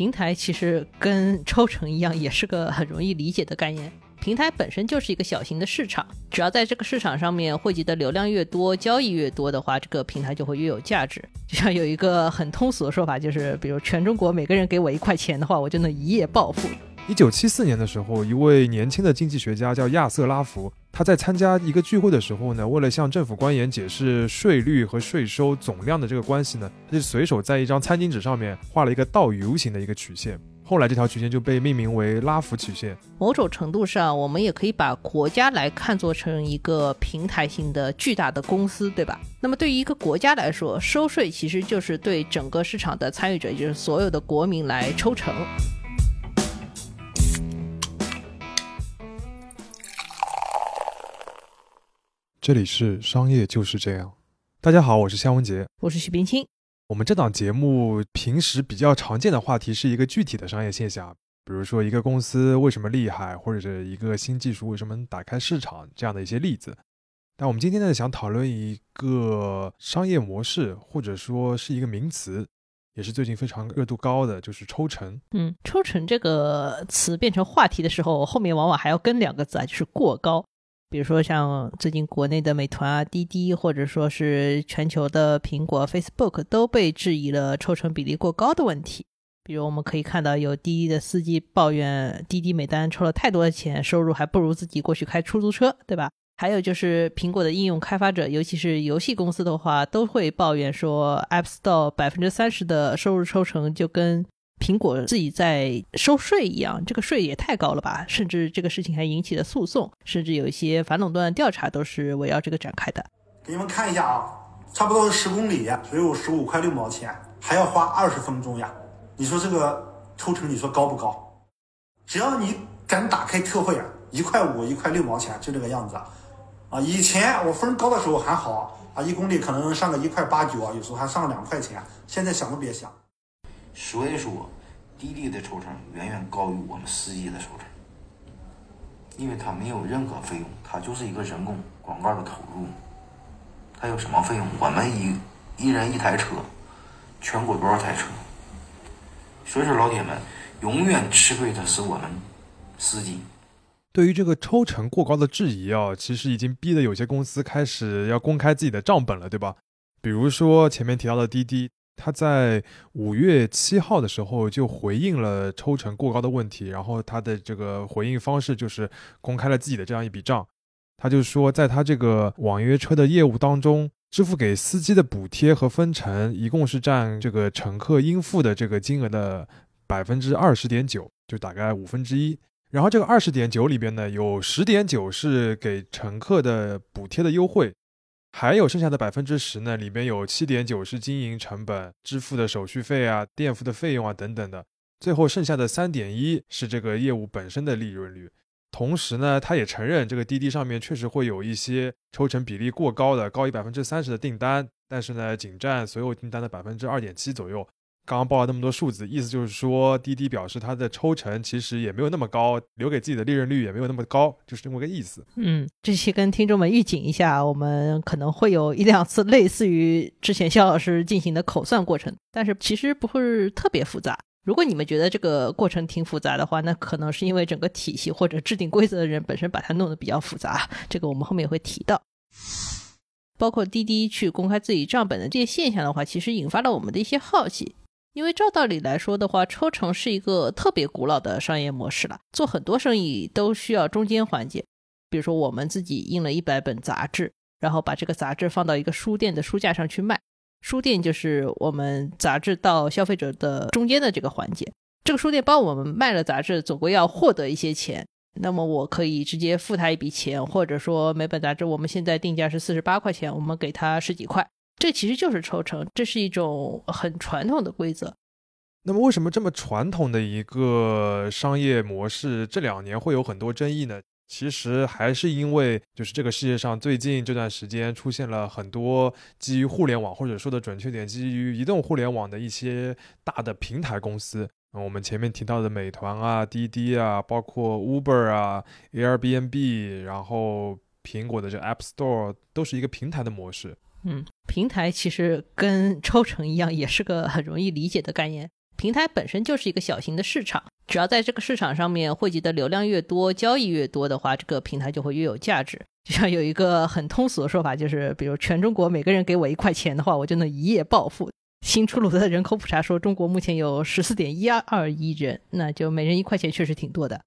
平台其实跟抽成一样，也是个很容易理解的概念。平台本身就是一个小型的市场，只要在这个市场上面汇集的流量越多，交易越多的话，这个平台就会越有价值。就像有一个很通俗的说法，就是比如全中国每个人给我一块钱的话，我就能一夜暴富。一九七四年的时候，一位年轻的经济学家叫亚瑟拉福，他在参加一个聚会的时候呢，为了向政府官员解释税率和税收总量的这个关系呢，他就随手在一张餐巾纸上面画了一个倒 U 型的一个曲线。后来这条曲线就被命名为拉弗曲线。某种程度上，我们也可以把国家来看作成一个平台型的巨大的公司，对吧？那么对于一个国家来说，收税其实就是对整个市场的参与者，也就是所有的国民来抽成。这里是商业就是这样。大家好，我是夏文杰，我是许冰清。我们这档节目平时比较常见的话题是一个具体的商业现象，比如说一个公司为什么厉害，或者是一个新技术为什么能打开市场这样的一些例子。但我们今天呢，想讨论一个商业模式，或者说是一个名词，也是最近非常热度高的，就是抽成。嗯，抽成这个词变成话题的时候，后面往往还要跟两个字啊，就是过高。比如说像最近国内的美团啊、滴滴，或者说是全球的苹果、Facebook，都被质疑了抽成比例过高的问题。比如我们可以看到有滴滴的司机抱怨滴滴每单抽了太多的钱，收入还不如自己过去开出租车，对吧？还有就是苹果的应用开发者，尤其是游戏公司的话，都会抱怨说 App Store 百分之三十的收入抽成就跟。苹果自己在收税一样，这个税也太高了吧！甚至这个事情还引起了诉讼，甚至有一些反垄断调查都是围绕这个展开的。给你们看一下啊，差不多是十公里，只有十五块六毛钱，还要花二十分钟呀！你说这个抽成，你说高不高？只要你敢打开特惠啊，一块五、一块六毛钱，就这个样子啊！以前我分高的时候还好啊，一公里可能上个一块八九啊，有时候还上两块钱，现在想都别想。所以说，滴滴的抽成远远高于我们司机的抽成，因为它没有任何费用，它就是一个人工广告的投入。它有什么费用？我们一一人一台车，全国多少台车？所以说，老铁们，永远吃亏的是我们司机。对于这个抽成过高的质疑啊，其实已经逼得有些公司开始要公开自己的账本了，对吧？比如说前面提到的滴滴。他在五月七号的时候就回应了抽成过高的问题，然后他的这个回应方式就是公开了自己的这样一笔账。他就说，在他这个网约车的业务当中，支付给司机的补贴和分成，一共是占这个乘客应付的这个金额的百分之二十点九，就大概五分之一。然后这个二十点九里边呢，有十点九是给乘客的补贴的优惠。还有剩下的百分之十呢，里边有七点九是经营成本支付的手续费啊、垫付的费用啊等等的，最后剩下的三点一是这个业务本身的利润率。同时呢，他也承认这个滴滴上面确实会有一些抽成比例过高的，高于百分之三十的订单，但是呢，仅占所有订单的百分之二点七左右。刚刚报了那么多数字，意思就是说，滴滴表示它的抽成其实也没有那么高，留给自己的利润率也没有那么高，就是这么个意思。嗯，这期跟听众们预警一下，我们可能会有一两次类似于之前肖老师进行的口算过程，但是其实不会特别复杂。如果你们觉得这个过程挺复杂的话，那可能是因为整个体系或者制定规则的人本身把它弄得比较复杂。这个我们后面也会提到。包括滴滴去公开自己账本的这些现象的话，其实引发了我们的一些好奇。因为照道理来说的话，抽成是一个特别古老的商业模式了。做很多生意都需要中间环节，比如说我们自己印了一百本杂志，然后把这个杂志放到一个书店的书架上去卖。书店就是我们杂志到消费者的中间的这个环节。这个书店帮我们卖了杂志，总归要获得一些钱。那么我可以直接付他一笔钱，或者说每本杂志我们现在定价是四十八块钱，我们给他十几块。这其实就是抽成，这是一种很传统的规则。那么，为什么这么传统的一个商业模式这两年会有很多争议呢？其实还是因为，就是这个世界上最近这段时间出现了很多基于互联网，或者说的准确点，基于移动互联网的一些大的平台公司。我们前面提到的美团啊、滴滴啊，包括 Uber 啊、Airbnb，然后苹果的这 App Store 都是一个平台的模式。嗯，平台其实跟抽成一样，也是个很容易理解的概念。平台本身就是一个小型的市场，只要在这个市场上面汇集的流量越多，交易越多的话，这个平台就会越有价值。就像有一个很通俗的说法，就是比如全中国每个人给我一块钱的话，我就能一夜暴富。新出炉的人口普查说，中国目前有十四点一二亿人，那就每人一块钱确实挺多的。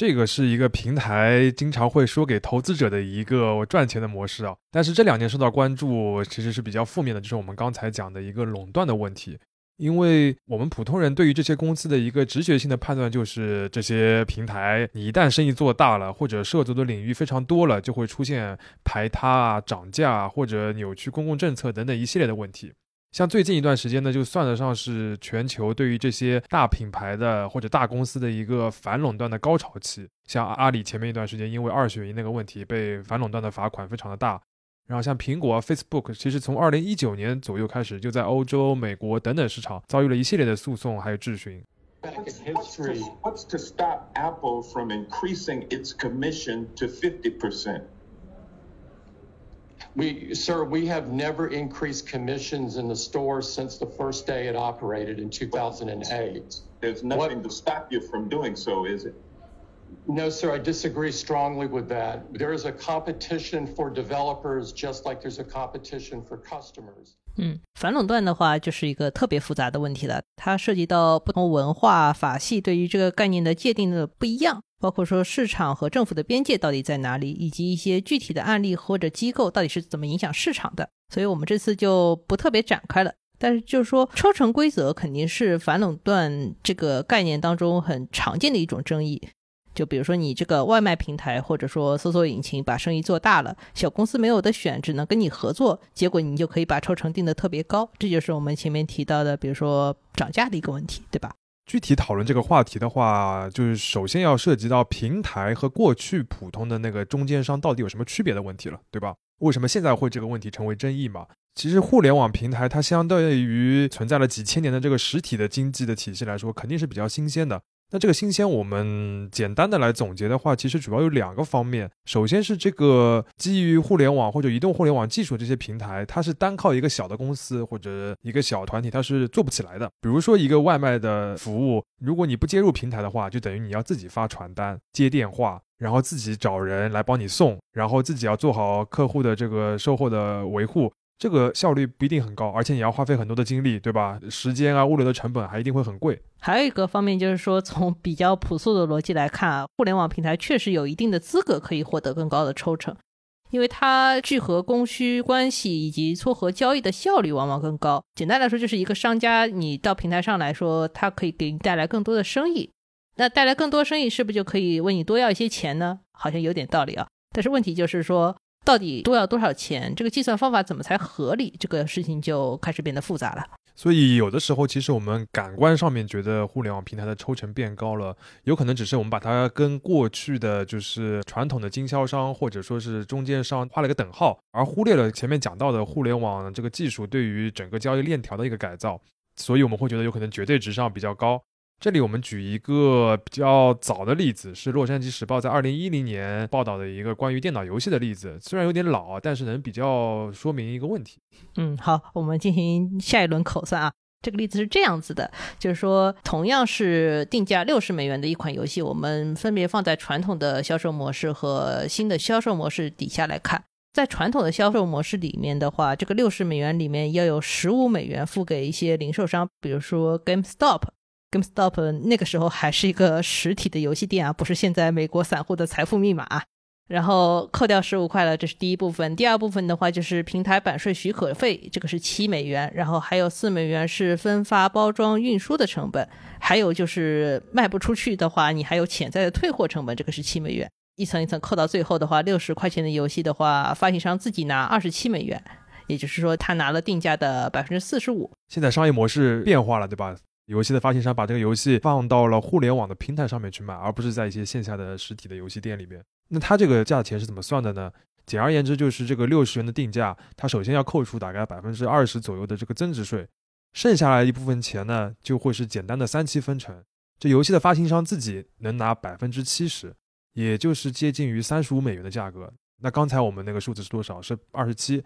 这个是一个平台经常会说给投资者的一个赚钱的模式啊，但是这两年受到关注其实是比较负面的，就是我们刚才讲的一个垄断的问题。因为我们普通人对于这些公司的一个直觉性的判断就是，这些平台你一旦生意做大了，或者涉足的领域非常多了，就会出现排他啊、涨价或者扭曲公共政策等等一系列的问题。像最近一段时间呢，就算得上是全球对于这些大品牌的或者大公司的一个反垄断的高潮期。像阿里前面一段时间因为二选一那个问题被反垄断的罚款非常的大，然后像苹果、Facebook，其实从二零一九年左右开始就在欧洲、美国等等市场遭遇了一系列的诉讼还有质询。What's to stop Apple from increasing its commission to fifty percent? We, sir, we have never increased commissions in the store since the first day it operated in 2008. There's nothing what? to stop you from doing so, is it? No, sir, I disagree strongly with that. There is a competition for developers just like there's a competition for customers. 嗯，反垄断的话就是一个特别复杂的问题了，它涉及到不同文化法系对于这个概念的界定的不一样， 包括说市场和政府的边界到底在哪里，以及一些具体的案例或者机构到底是怎么影响市场的。所以我们这次就不特别展开了。但是就是说，抽成规则肯定是反垄断这个概念当中很常见的一种争议。就比如说你这个外卖平台或者说搜索引擎把生意做大了，小公司没有的选，只能跟你合作，结果你就可以把抽成定得特别高，这就是我们前面提到的，比如说涨价的一个问题，对吧？具体讨论这个话题的话，就是首先要涉及到平台和过去普通的那个中间商到底有什么区别的问题了，对吧？为什么现在会这个问题成为争议嘛？其实互联网平台它相对于存在了几千年的这个实体的经济的体系来说，肯定是比较新鲜的。那这个新鲜，我们简单的来总结的话，其实主要有两个方面。首先是这个基于互联网或者移动互联网技术这些平台，它是单靠一个小的公司或者一个小团体，它是做不起来的。比如说一个外卖的服务，如果你不接入平台的话，就等于你要自己发传单、接电话，然后自己找人来帮你送，然后自己要做好客户的这个售后的维护。这个效率不一定很高，而且你要花费很多的精力，对吧？时间啊，物流的成本还一定会很贵。还有一个方面就是说，从比较朴素的逻辑来看啊，互联网平台确实有一定的资格可以获得更高的抽成，因为它聚合供需关系以及撮合交易的效率往往更高。简单来说，就是一个商家你到平台上来说，它可以给你带来更多的生意。那带来更多生意，是不是就可以问你多要一些钱呢？好像有点道理啊。但是问题就是说。到底多要多少钱？这个计算方法怎么才合理？这个事情就开始变得复杂了。所以有的时候，其实我们感官上面觉得互联网平台的抽成变高了，有可能只是我们把它跟过去的就是传统的经销商或者说是中间商画了个等号，而忽略了前面讲到的互联网这个技术对于整个交易链条的一个改造。所以我们会觉得有可能绝对值上比较高。这里我们举一个比较早的例子，是《洛杉矶时报》在二零一零年报道的一个关于电脑游戏的例子。虽然有点老，但是能比较说明一个问题。嗯，好，我们进行下一轮口算啊。这个例子是这样子的，就是说，同样是定价六十美元的一款游戏，我们分别放在传统的销售模式和新的销售模式底下来看。在传统的销售模式里面的话，这个六十美元里面要有十五美元付给一些零售商，比如说 GameStop。GameStop 那个时候还是一个实体的游戏店啊，不是现在美国散户的财富密码。然后扣掉十五块了，这是第一部分。第二部分的话就是平台版税许可费，这个是七美元。然后还有四美元是分发、包装、运输的成本。还有就是卖不出去的话，你还有潜在的退货成本，这个是七美元。一层一层扣到最后的话，六十块钱的游戏的话，发行商自己拿二十七美元，也就是说他拿了定价的百分之四十五。现在商业模式变化了，对吧？游戏的发行商把这个游戏放到了互联网的平台上面去卖，而不是在一些线下的实体的游戏店里边。那它这个价钱是怎么算的呢？简而言之，就是这个六十元的定价，它首先要扣除大概百分之二十左右的这个增值税，剩下来一部分钱呢，就会是简单的三七分成。这游戏的发行商自己能拿百分之七十，也就是接近于三十五美元的价格。那刚才我们那个数字是多少？是二十七。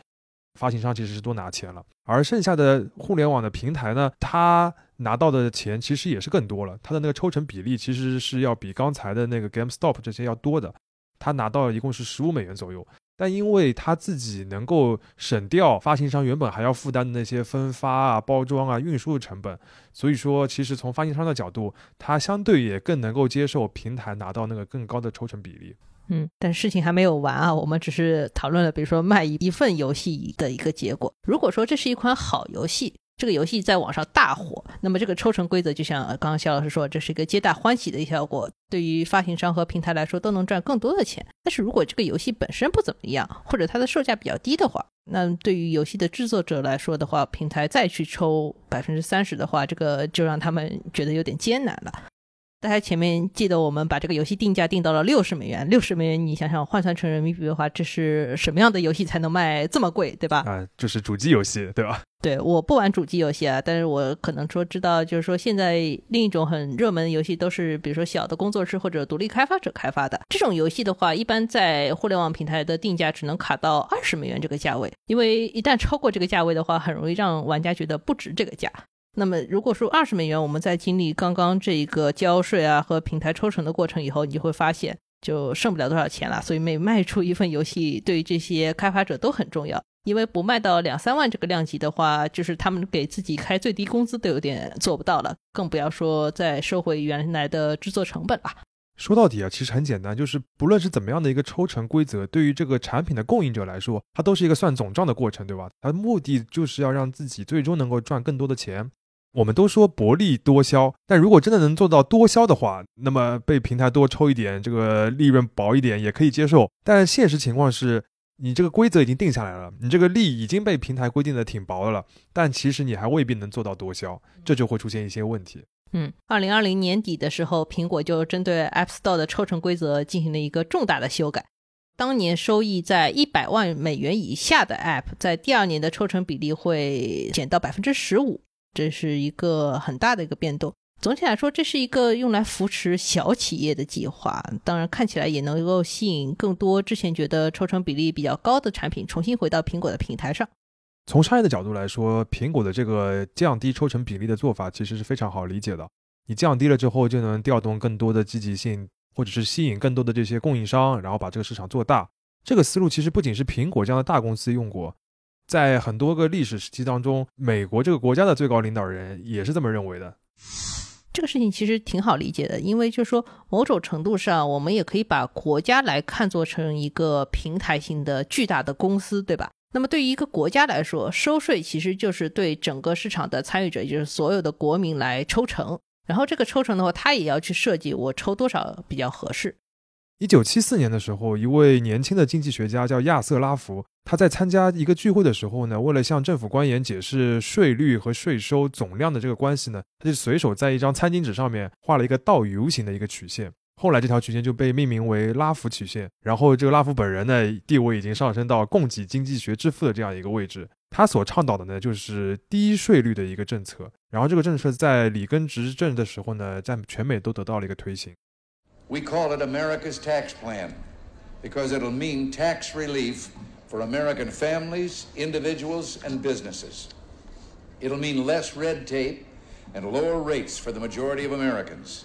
发行商其实是多拿钱了，而剩下的互联网的平台呢，它拿到的钱其实也是更多了，他的那个抽成比例其实是要比刚才的那个 GameStop 这些要多的，他拿到一共是十五美元左右。但因为他自己能够省掉发行商原本还要负担的那些分发啊、包装啊、运输的成本，所以说其实从发行商的角度，他相对也更能够接受平台拿到那个更高的抽成比例。嗯，但事情还没有完啊，我们只是讨论了，比如说卖一一份游戏的一个结果。如果说这是一款好游戏。这个游戏在网上大火，那么这个抽成规则就像刚刚肖老师说，这是一个皆大欢喜的效果，对于发行商和平台来说都能赚更多的钱。但是如果这个游戏本身不怎么样，或者它的售价比较低的话，那对于游戏的制作者来说的话，平台再去抽百分之三十的话，这个就让他们觉得有点艰难了。大家前面记得我们把这个游戏定价定到了六十美元，六十美元你想想换算成人民币的话，这是什么样的游戏才能卖这么贵，对吧？啊，就是主机游戏，对吧？对，我不玩主机游戏啊，但是我可能说知道，就是说现在另一种很热门的游戏都是，比如说小的工作室或者独立开发者开发的这种游戏的话，一般在互联网平台的定价只能卡到二十美元这个价位，因为一旦超过这个价位的话，很容易让玩家觉得不值这个价。那么，如果说二十美元，我们在经历刚刚这一个交税啊和平台抽成的过程以后，你就会发现就剩不了多少钱了。所以每卖出一份游戏，对于这些开发者都很重要，因为不卖到两三万这个量级的话，就是他们给自己开最低工资都有点做不到了，更不要说再收回原来的制作成本了。说到底啊，其实很简单，就是不论是怎么样的一个抽成规则，对于这个产品的供应者来说，它都是一个算总账的过程，对吧？它的目的就是要让自己最终能够赚更多的钱。我们都说薄利多销，但如果真的能做到多销的话，那么被平台多抽一点，这个利润薄一点也可以接受。但现实情况是，你这个规则已经定下来了，你这个利已经被平台规定的挺薄的了，但其实你还未必能做到多销，这就会出现一些问题。嗯，二零二零年底的时候，苹果就针对 App Store 的抽成规则进行了一个重大的修改，当年收益在一百万美元以下的 App，在第二年的抽成比例会减到百分之十五。这是一个很大的一个变动。总体来说，这是一个用来扶持小企业的计划。当然，看起来也能够吸引更多之前觉得抽成比例比较高的产品重新回到苹果的平台上。从商业的角度来说，苹果的这个降低抽成比例的做法其实是非常好理解的。你降低了之后，就能调动更多的积极性，或者是吸引更多的这些供应商，然后把这个市场做大。这个思路其实不仅是苹果这样的大公司用过。在很多个历史时期当中，美国这个国家的最高领导人也是这么认为的。这个事情其实挺好理解的，因为就是说，某种程度上，我们也可以把国家来看作成一个平台性的巨大的公司，对吧？那么对于一个国家来说，收税其实就是对整个市场的参与者，也就是所有的国民来抽成。然后这个抽成的话，他也要去设计我抽多少比较合适。一九七四年的时候，一位年轻的经济学家叫亚瑟拉福。他在参加一个聚会的时候呢，为了向政府官员解释税率和税收总量的这个关系呢，他就随手在一张餐巾纸上面画了一个倒 U 型的一个曲线。后来这条曲线就被命名为拉福曲线。然后这个拉福本人呢，地位已经上升到供给经济学之父的这样一个位置。他所倡导的呢，就是低税率的一个政策。然后这个政策在里根执政的时候呢，在全美都得到了一个推行。We call it America's tax plan because it'll mean tax relief. For American families, individuals, and businesses. It'll mean less red tape and lower rates for the majority of Americans.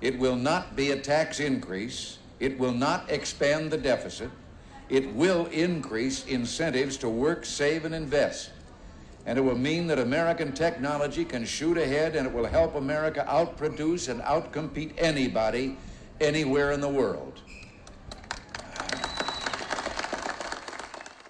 It will not be a tax increase. It will not expand the deficit. It will increase incentives to work, save, and invest. And it will mean that American technology can shoot ahead and it will help America outproduce and outcompete anybody anywhere in the world.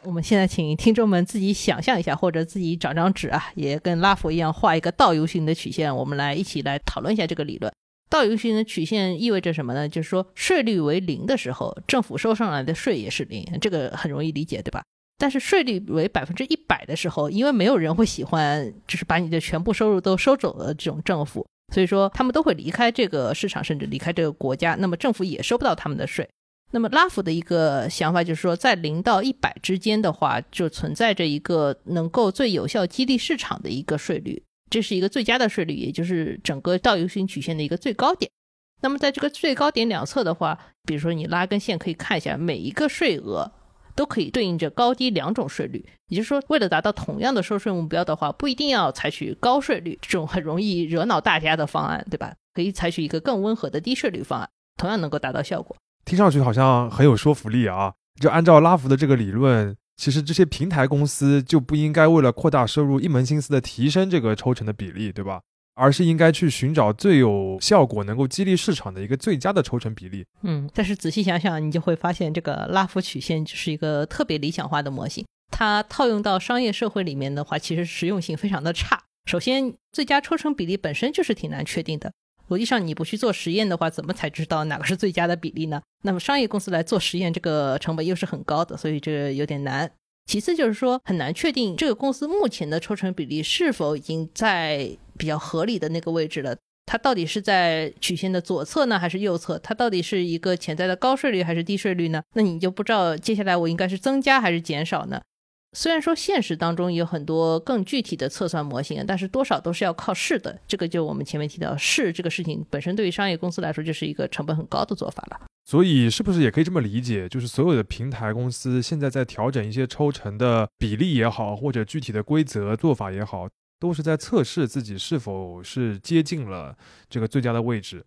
我们现在请听众们自己想象一下，或者自己找张纸啊，也跟拉佛一样画一个倒 U 型的曲线。我们来一起来讨论一下这个理论。倒 U 型的曲线意味着什么呢？就是说税率为零的时候，政府收上来的税也是零，这个很容易理解，对吧？但是税率为百分之一百的时候，因为没有人会喜欢就是把你的全部收入都收走的这种政府，所以说他们都会离开这个市场，甚至离开这个国家。那么政府也收不到他们的税。那么拉夫的一个想法就是说，在零到一百之间的话，就存在着一个能够最有效激励市场的一个税率，这是一个最佳的税率，也就是整个倒 U 型曲线的一个最高点。那么在这个最高点两侧的话，比如说你拉根线可以看一下，每一个税额都可以对应着高低两种税率。也就是说，为了达到同样的收税目标的话，不一定要采取高税率这种很容易惹恼大家的方案，对吧？可以采取一个更温和的低税率方案，同样能够达到效果。听上去好像很有说服力啊！就按照拉弗的这个理论，其实这些平台公司就不应该为了扩大收入，一门心思的提升这个抽成的比例，对吧？而是应该去寻找最有效果、能够激励市场的一个最佳的抽成比例。嗯，但是仔细想想，你就会发现这个拉弗曲线就是一个特别理想化的模型。它套用到商业社会里面的话，其实实用性非常的差。首先，最佳抽成比例本身就是挺难确定的。逻辑上，你不去做实验的话，怎么才知道哪个是最佳的比例呢？那么商业公司来做实验，这个成本又是很高的，所以这有点难。其次就是说，很难确定这个公司目前的抽成比例是否已经在比较合理的那个位置了。它到底是在曲线的左侧呢，还是右侧？它到底是一个潜在的高税率还是低税率呢？那你就不知道接下来我应该是增加还是减少呢？虽然说现实当中有很多更具体的测算模型，但是多少都是要靠试的。这个就我们前面提到试这个事情本身，对于商业公司来说就是一个成本很高的做法了。所以是不是也可以这么理解，就是所有的平台公司现在在调整一些抽成的比例也好，或者具体的规则做法也好，都是在测试自己是否是接近了这个最佳的位置。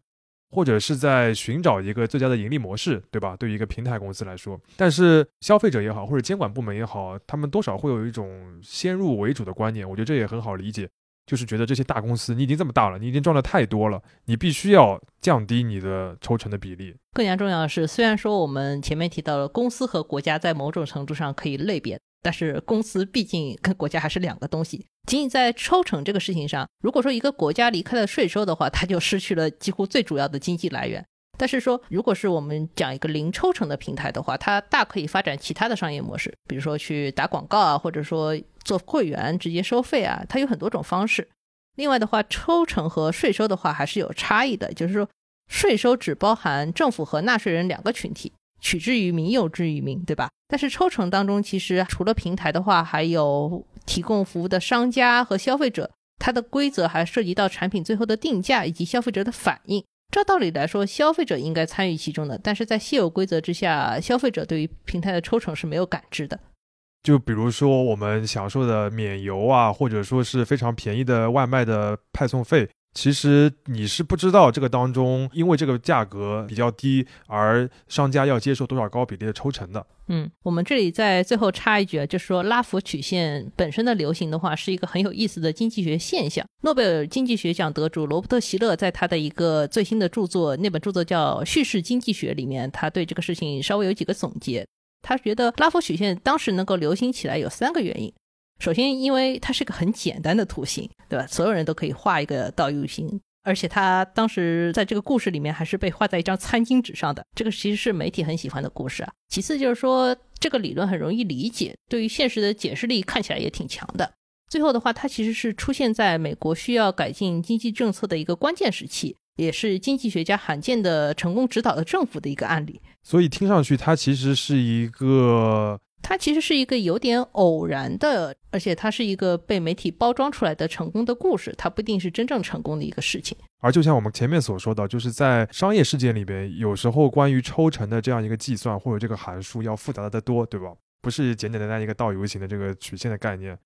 或者是在寻找一个最佳的盈利模式，对吧？对于一个平台公司来说，但是消费者也好，或者监管部门也好，他们多少会有一种先入为主的观念。我觉得这也很好理解，就是觉得这些大公司你已经这么大了，你已经赚的太多了，你必须要降低你的抽成的比例。更加重要的是，虽然说我们前面提到了公司和国家在某种程度上可以类别。但是公司毕竟跟国家还是两个东西。仅仅在抽成这个事情上，如果说一个国家离开了税收的话，它就失去了几乎最主要的经济来源。但是说，如果是我们讲一个零抽成的平台的话，它大可以发展其他的商业模式，比如说去打广告啊，或者说做会员直接收费啊，它有很多种方式。另外的话，抽成和税收的话还是有差异的，就是说税收只包含政府和纳税人两个群体。取之于民，用之于民，对吧？但是抽成当中，其实除了平台的话，还有提供服务的商家和消费者，它的规则还涉及到产品最后的定价以及消费者的反应。照道理来说，消费者应该参与其中的，但是在现有规则之下，消费者对于平台的抽成是没有感知的。就比如说我们享受的免邮啊，或者说是非常便宜的外卖的派送费。其实你是不知道这个当中，因为这个价格比较低，而商家要接受多少高比例的抽成的。嗯，我们这里在最后插一句啊，就是说拉弗曲线本身的流行的话，是一个很有意思的经济学现象。诺贝尔经济学奖得主罗伯特席勒在他的一个最新的著作，那本著作叫《叙事经济学》里面，他对这个事情稍微有几个总结。他觉得拉弗曲线当时能够流行起来有三个原因。首先，因为它是个很简单的图形，对吧？所有人都可以画一个倒 U 型，而且它当时在这个故事里面还是被画在一张餐巾纸上的，这个其实是媒体很喜欢的故事啊。其次就是说，这个理论很容易理解，对于现实的解释力看起来也挺强的。最后的话，它其实是出现在美国需要改进经济政策的一个关键时期，也是经济学家罕见的成功指导了政府的一个案例。所以听上去，它其实是一个。它其实是一个有点偶然的，而且它是一个被媒体包装出来的成功的故事，它不一定是真正成功的一个事情。而就像我们前面所说的，就是在商业世界里边，有时候关于抽成的这样一个计算或者这个函数要复杂的多，对吧？不是简简单单一个倒 U 型的这个曲线的概念。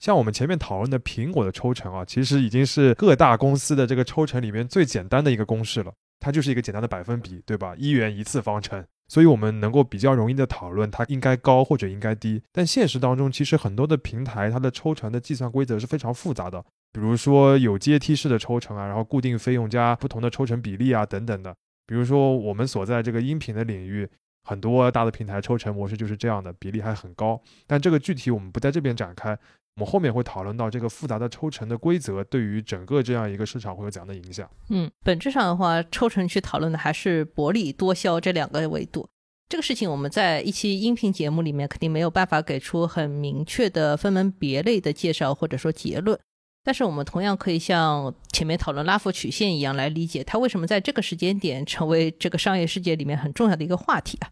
像我们前面讨论的苹果的抽成啊，其实已经是各大公司的这个抽成里面最简单的一个公式了，它就是一个简单的百分比，对吧？一元一次方程。所以，我们能够比较容易的讨论它应该高或者应该低。但现实当中，其实很多的平台它的抽成的计算规则是非常复杂的，比如说有阶梯式的抽成啊，然后固定费用加不同的抽成比例啊等等的。比如说我们所在这个音频的领域，很多大的平台抽成模式就是这样的，比例还很高。但这个具体我们不在这边展开。我们后面会讨论到这个复杂的抽成的规则对于整个这样一个市场会有怎样的影响。嗯，本质上的话，抽成去讨论的还是薄利多销这两个维度。这个事情我们在一期音频节目里面肯定没有办法给出很明确的分门别类的介绍或者说结论，但是我们同样可以像前面讨论拉弗曲线一样来理解它为什么在这个时间点成为这个商业世界里面很重要的一个话题啊。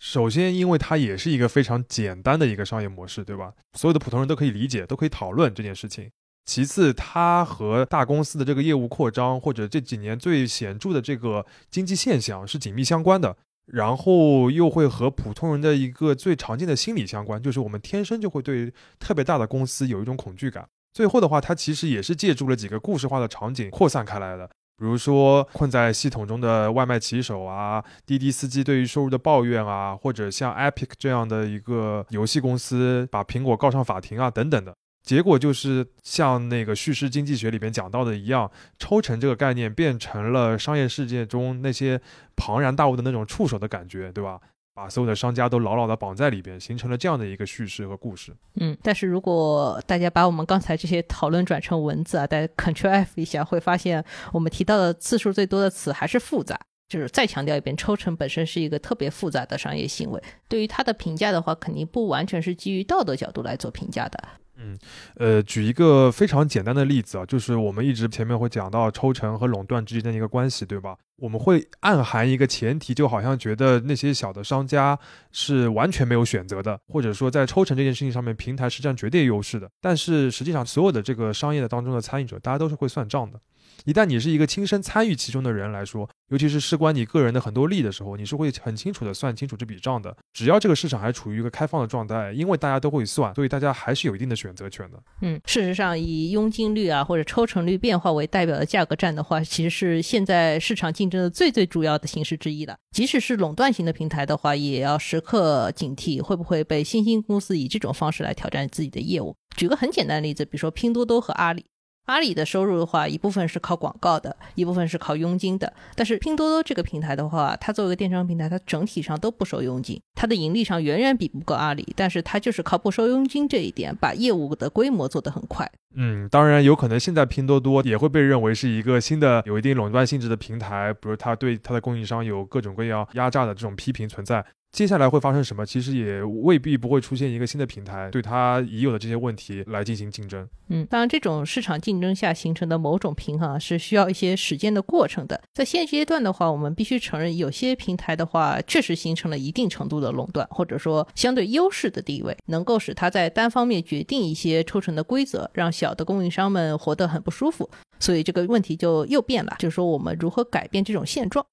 首先，因为它也是一个非常简单的一个商业模式，对吧？所有的普通人都可以理解，都可以讨论这件事情。其次，它和大公司的这个业务扩张，或者这几年最显著的这个经济现象是紧密相关的。然后又会和普通人的一个最常见的心理相关，就是我们天生就会对特别大的公司有一种恐惧感。最后的话，它其实也是借助了几个故事化的场景扩散开来的，比如说困在系统中的外卖骑手啊，滴滴司机对于收入的抱怨啊，或者像 Epic 这样的一个游戏公司把苹果告上法庭啊等等的。结果就是像那个叙事经济学里边讲到的一样，抽成这个概念变成了商业世界中那些庞然大物的那种触手的感觉，对吧？把所有的商家都牢牢的绑在里边，形成了这样的一个叙事和故事。嗯，但是如果大家把我们刚才这些讨论转成文字啊，大家 Ctrl F 一下，会发现我们提到的次数最多的词还是复杂。就是再强调一遍，抽成本身是一个特别复杂的商业行为。对于它的评价的话，肯定不完全是基于道德角度来做评价的。嗯，呃，举一个非常简单的例子啊，就是我们一直前面会讲到抽成和垄断之间的一个关系，对吧？我们会暗含一个前提，就好像觉得那些小的商家是完全没有选择的，或者说在抽成这件事情上面，平台是占绝对优势的。但是实际上，所有的这个商业的当中的参与者，大家都是会算账的。一旦你是一个亲身参与其中的人来说，尤其是事关你个人的很多利的时候，你是会很清楚的算清楚这笔账的。只要这个市场还处于一个开放的状态，因为大家都会算，所以大家还是有一定的选择权的。嗯，事实上，以佣金率啊或者抽成率变化为代表的价格战的话，其实是现在市场竞争的最最主要的形式之一了。即使是垄断型的平台的话，也要时刻警惕会不会被新兴公司以这种方式来挑战自己的业务。举个很简单的例子，比如说拼多多和阿里。阿里的收入的话，一部分是靠广告的，一部分是靠佣金的。但是拼多多这个平台的话，它作为一个电商平台，它整体上都不收佣金，它的盈利上远远比不过阿里。但是它就是靠不收佣金这一点，把业务的规模做得很快。嗯，当然有可能现在拼多多也会被认为是一个新的有一定垄断性质的平台，比如它对它的供应商有各种各样压榨的这种批评存在。接下来会发生什么？其实也未必不会出现一个新的平台，对它已有的这些问题来进行竞争。嗯，当然，这种市场竞争下形成的某种平衡是需要一些时间的过程的。在现阶段的话，我们必须承认，有些平台的话确实形成了一定程度的垄断，或者说相对优势的地位，能够使它在单方面决定一些抽成的规则，让小的供应商们活得很不舒服。所以这个问题就又变了，就是说我们如何改变这种现状。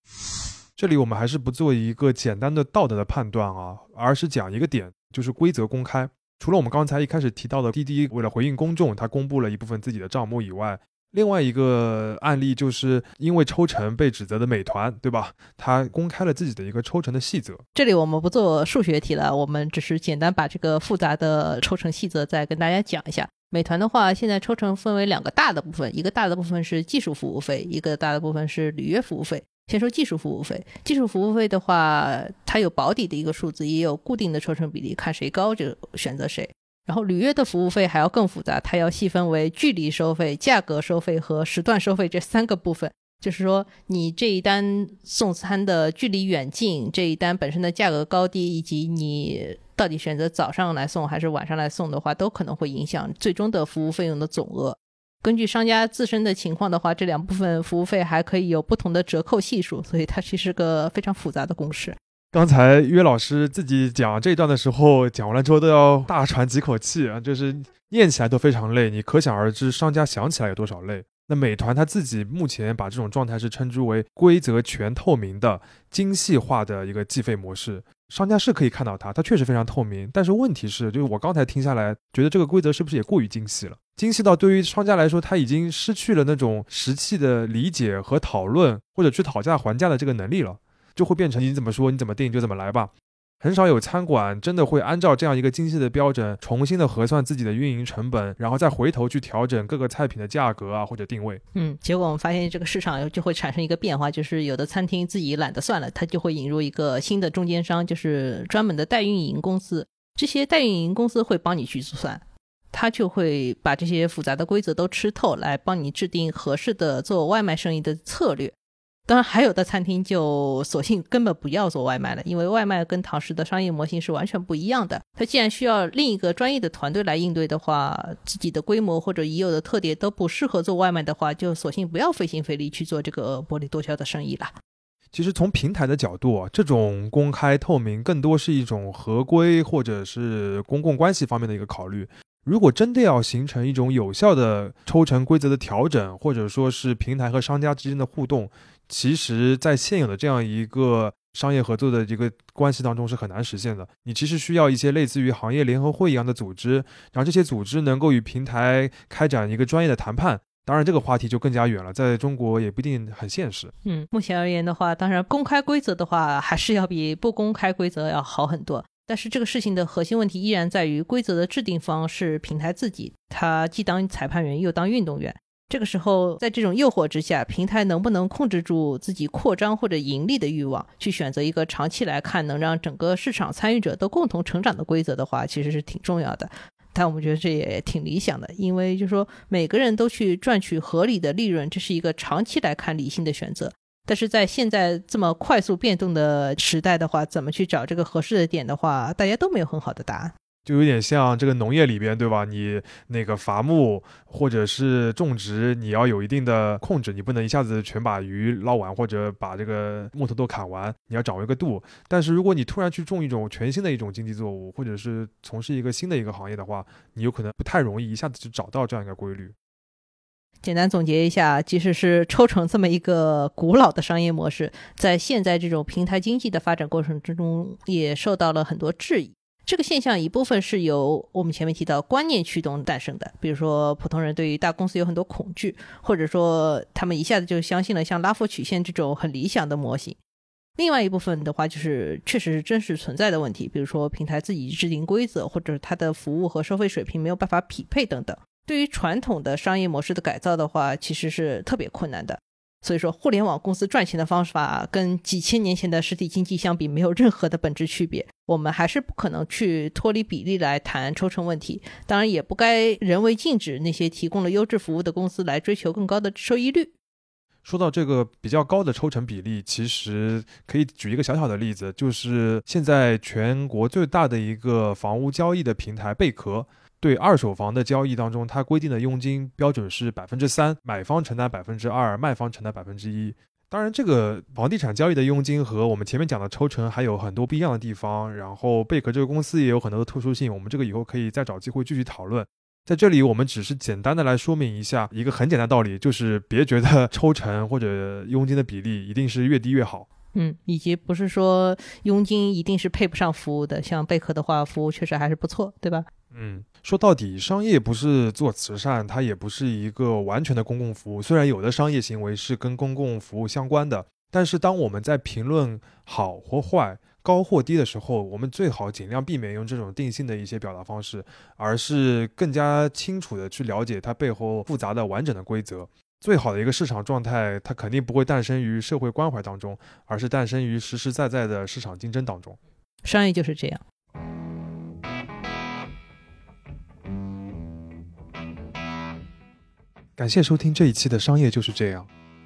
这里我们还是不做一个简单的道德的判断啊，而是讲一个点，就是规则公开。除了我们刚才一开始提到的滴滴为了回应公众，他公布了一部分自己的账目以外，另外一个案例就是因为抽成被指责的美团，对吧？他公开了自己的一个抽成的细则。这里我们不做数学题了，我们只是简单把这个复杂的抽成细则再跟大家讲一下。美团的话，现在抽成分为两个大的部分，一个大的部分是技术服务费，一个大的部分是履约服务费。先说技术服务费，技术服务费的话，它有保底的一个数字，也有固定的抽成比例，看谁高就选择谁。然后履约的服务费还要更复杂，它要细分为距离收费、价格收费和时段收费这三个部分。就是说，你这一单送餐的距离远近，这一单本身的价格高低，以及你到底选择早上来送还是晚上来送的话，都可能会影响最终的服务费用的总额。根据商家自身的情况的话，这两部分服务费还可以有不同的折扣系数，所以它其实个非常复杂的公式。刚才约老师自己讲这一段的时候，讲完了之后都要大喘几口气啊，就是念起来都非常累，你可想而知商家想起来有多少累。那美团他自己目前把这种状态是称之为规则全透明的精细化的一个计费模式。商家是可以看到它，它确实非常透明。但是问题是，就是我刚才听下来，觉得这个规则是不是也过于精细了？精细到对于商家来说，他已经失去了那种实际的理解和讨论，或者去讨价还价的这个能力了，就会变成你怎么说，你怎么定就怎么来吧。很少有餐馆真的会按照这样一个精细的标准，重新的核算自己的运营成本，然后再回头去调整各个菜品的价格啊或者定位。嗯，结果我们发现这个市场就会产生一个变化，就是有的餐厅自己懒得算了，他就会引入一个新的中间商，就是专门的代运营公司。这些代运营公司会帮你去算，他就会把这些复杂的规则都吃透，来帮你制定合适的做外卖生意的策略。当然，还有的餐厅就索性根本不要做外卖了，因为外卖跟堂食的商业模型是完全不一样的。它既然需要另一个专业的团队来应对的话，自己的规模或者已有的特点都不适合做外卖的话，就索性不要费心费力去做这个薄利多销的生意了。其实从平台的角度啊，这种公开透明更多是一种合规或者是公共关系方面的一个考虑。如果真的要形成一种有效的抽成规则的调整，或者说是平台和商家之间的互动。其实，在现有的这样一个商业合作的这个关系当中是很难实现的。你其实需要一些类似于行业联合会一样的组织，然后这些组织能够与平台开展一个专业的谈判。当然，这个话题就更加远了，在中国也不一定很现实。嗯，目前而言的话，当然公开规则的话，还是要比不公开规则要好很多。但是这个事情的核心问题依然在于规则的制定方是平台自己，他既当裁判员又当运动员。这个时候，在这种诱惑之下，平台能不能控制住自己扩张或者盈利的欲望，去选择一个长期来看能让整个市场参与者都共同成长的规则的话，其实是挺重要的。但我们觉得这也挺理想的，因为就是说每个人都去赚取合理的利润，这是一个长期来看理性的选择。但是在现在这么快速变动的时代的话，怎么去找这个合适的点的话，大家都没有很好的答案。就有点像这个农业里边，对吧？你那个伐木或者是种植，你要有一定的控制，你不能一下子全把鱼捞完，或者把这个木头都砍完，你要掌握一个度。但是如果你突然去种一种全新的一种经济作物，或者是从事一个新的一个行业的话，你有可能不太容易一下子就找到这样一个规律。简单总结一下，即使是抽成这么一个古老的商业模式，在现在这种平台经济的发展过程之中，也受到了很多质疑。这个现象一部分是由我们前面提到观念驱动诞生的，比如说普通人对于大公司有很多恐惧，或者说他们一下子就相信了像拉弗曲线这种很理想的模型。另外一部分的话，就是确实是真实存在的问题，比如说平台自己制定规则，或者它的服务和收费水平没有办法匹配等等。对于传统的商业模式的改造的话，其实是特别困难的。所以说，互联网公司赚钱的方法跟几千年前的实体经济相比，没有任何的本质区别。我们还是不可能去脱离比例来谈抽成问题，当然也不该人为禁止那些提供了优质服务的公司来追求更高的收益率。说到这个比较高的抽成比例，其实可以举一个小小的例子，就是现在全国最大的一个房屋交易的平台贝壳。对二手房的交易当中，它规定的佣金标准是百分之三，买方承担百分之二，卖方承担百分之一。当然，这个房地产交易的佣金和我们前面讲的抽成还有很多不一样的地方。然后贝壳这个公司也有很多的特殊性，我们这个以后可以再找机会继续讨论。在这里，我们只是简单的来说明一下一个很简单道理，就是别觉得抽成或者佣金的比例一定是越低越好。嗯，以及不是说佣金一定是配不上服务的。像贝壳的话，服务确实还是不错，对吧？嗯，说到底，商业不是做慈善，它也不是一个完全的公共服务。虽然有的商业行为是跟公共服务相关的，但是当我们在评论好或坏、高或低的时候，我们最好尽量避免用这种定性的一些表达方式，而是更加清楚的去了解它背后复杂的完整的规则。最好的一个市场状态，它肯定不会诞生于社会关怀当中，而是诞生于实实在在的市场竞争当中。商业就是这样。感谢收听这一期的《商业就是这样》。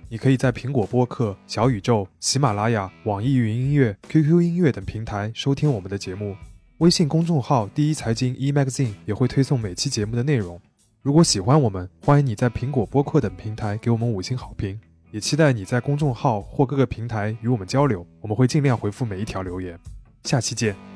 你可以在苹果播客、小宇宙、喜马拉雅、网易云音乐、QQ 音乐等平台收听我们的节目。微信公众号“第一财经 e magazine” 也会推送每期节目的内容。如果喜欢我们，欢迎你在苹果播客等平台给我们五星好评。也期待你在公众号或各个平台与我们交流，我们会尽量回复每一条留言。下期见。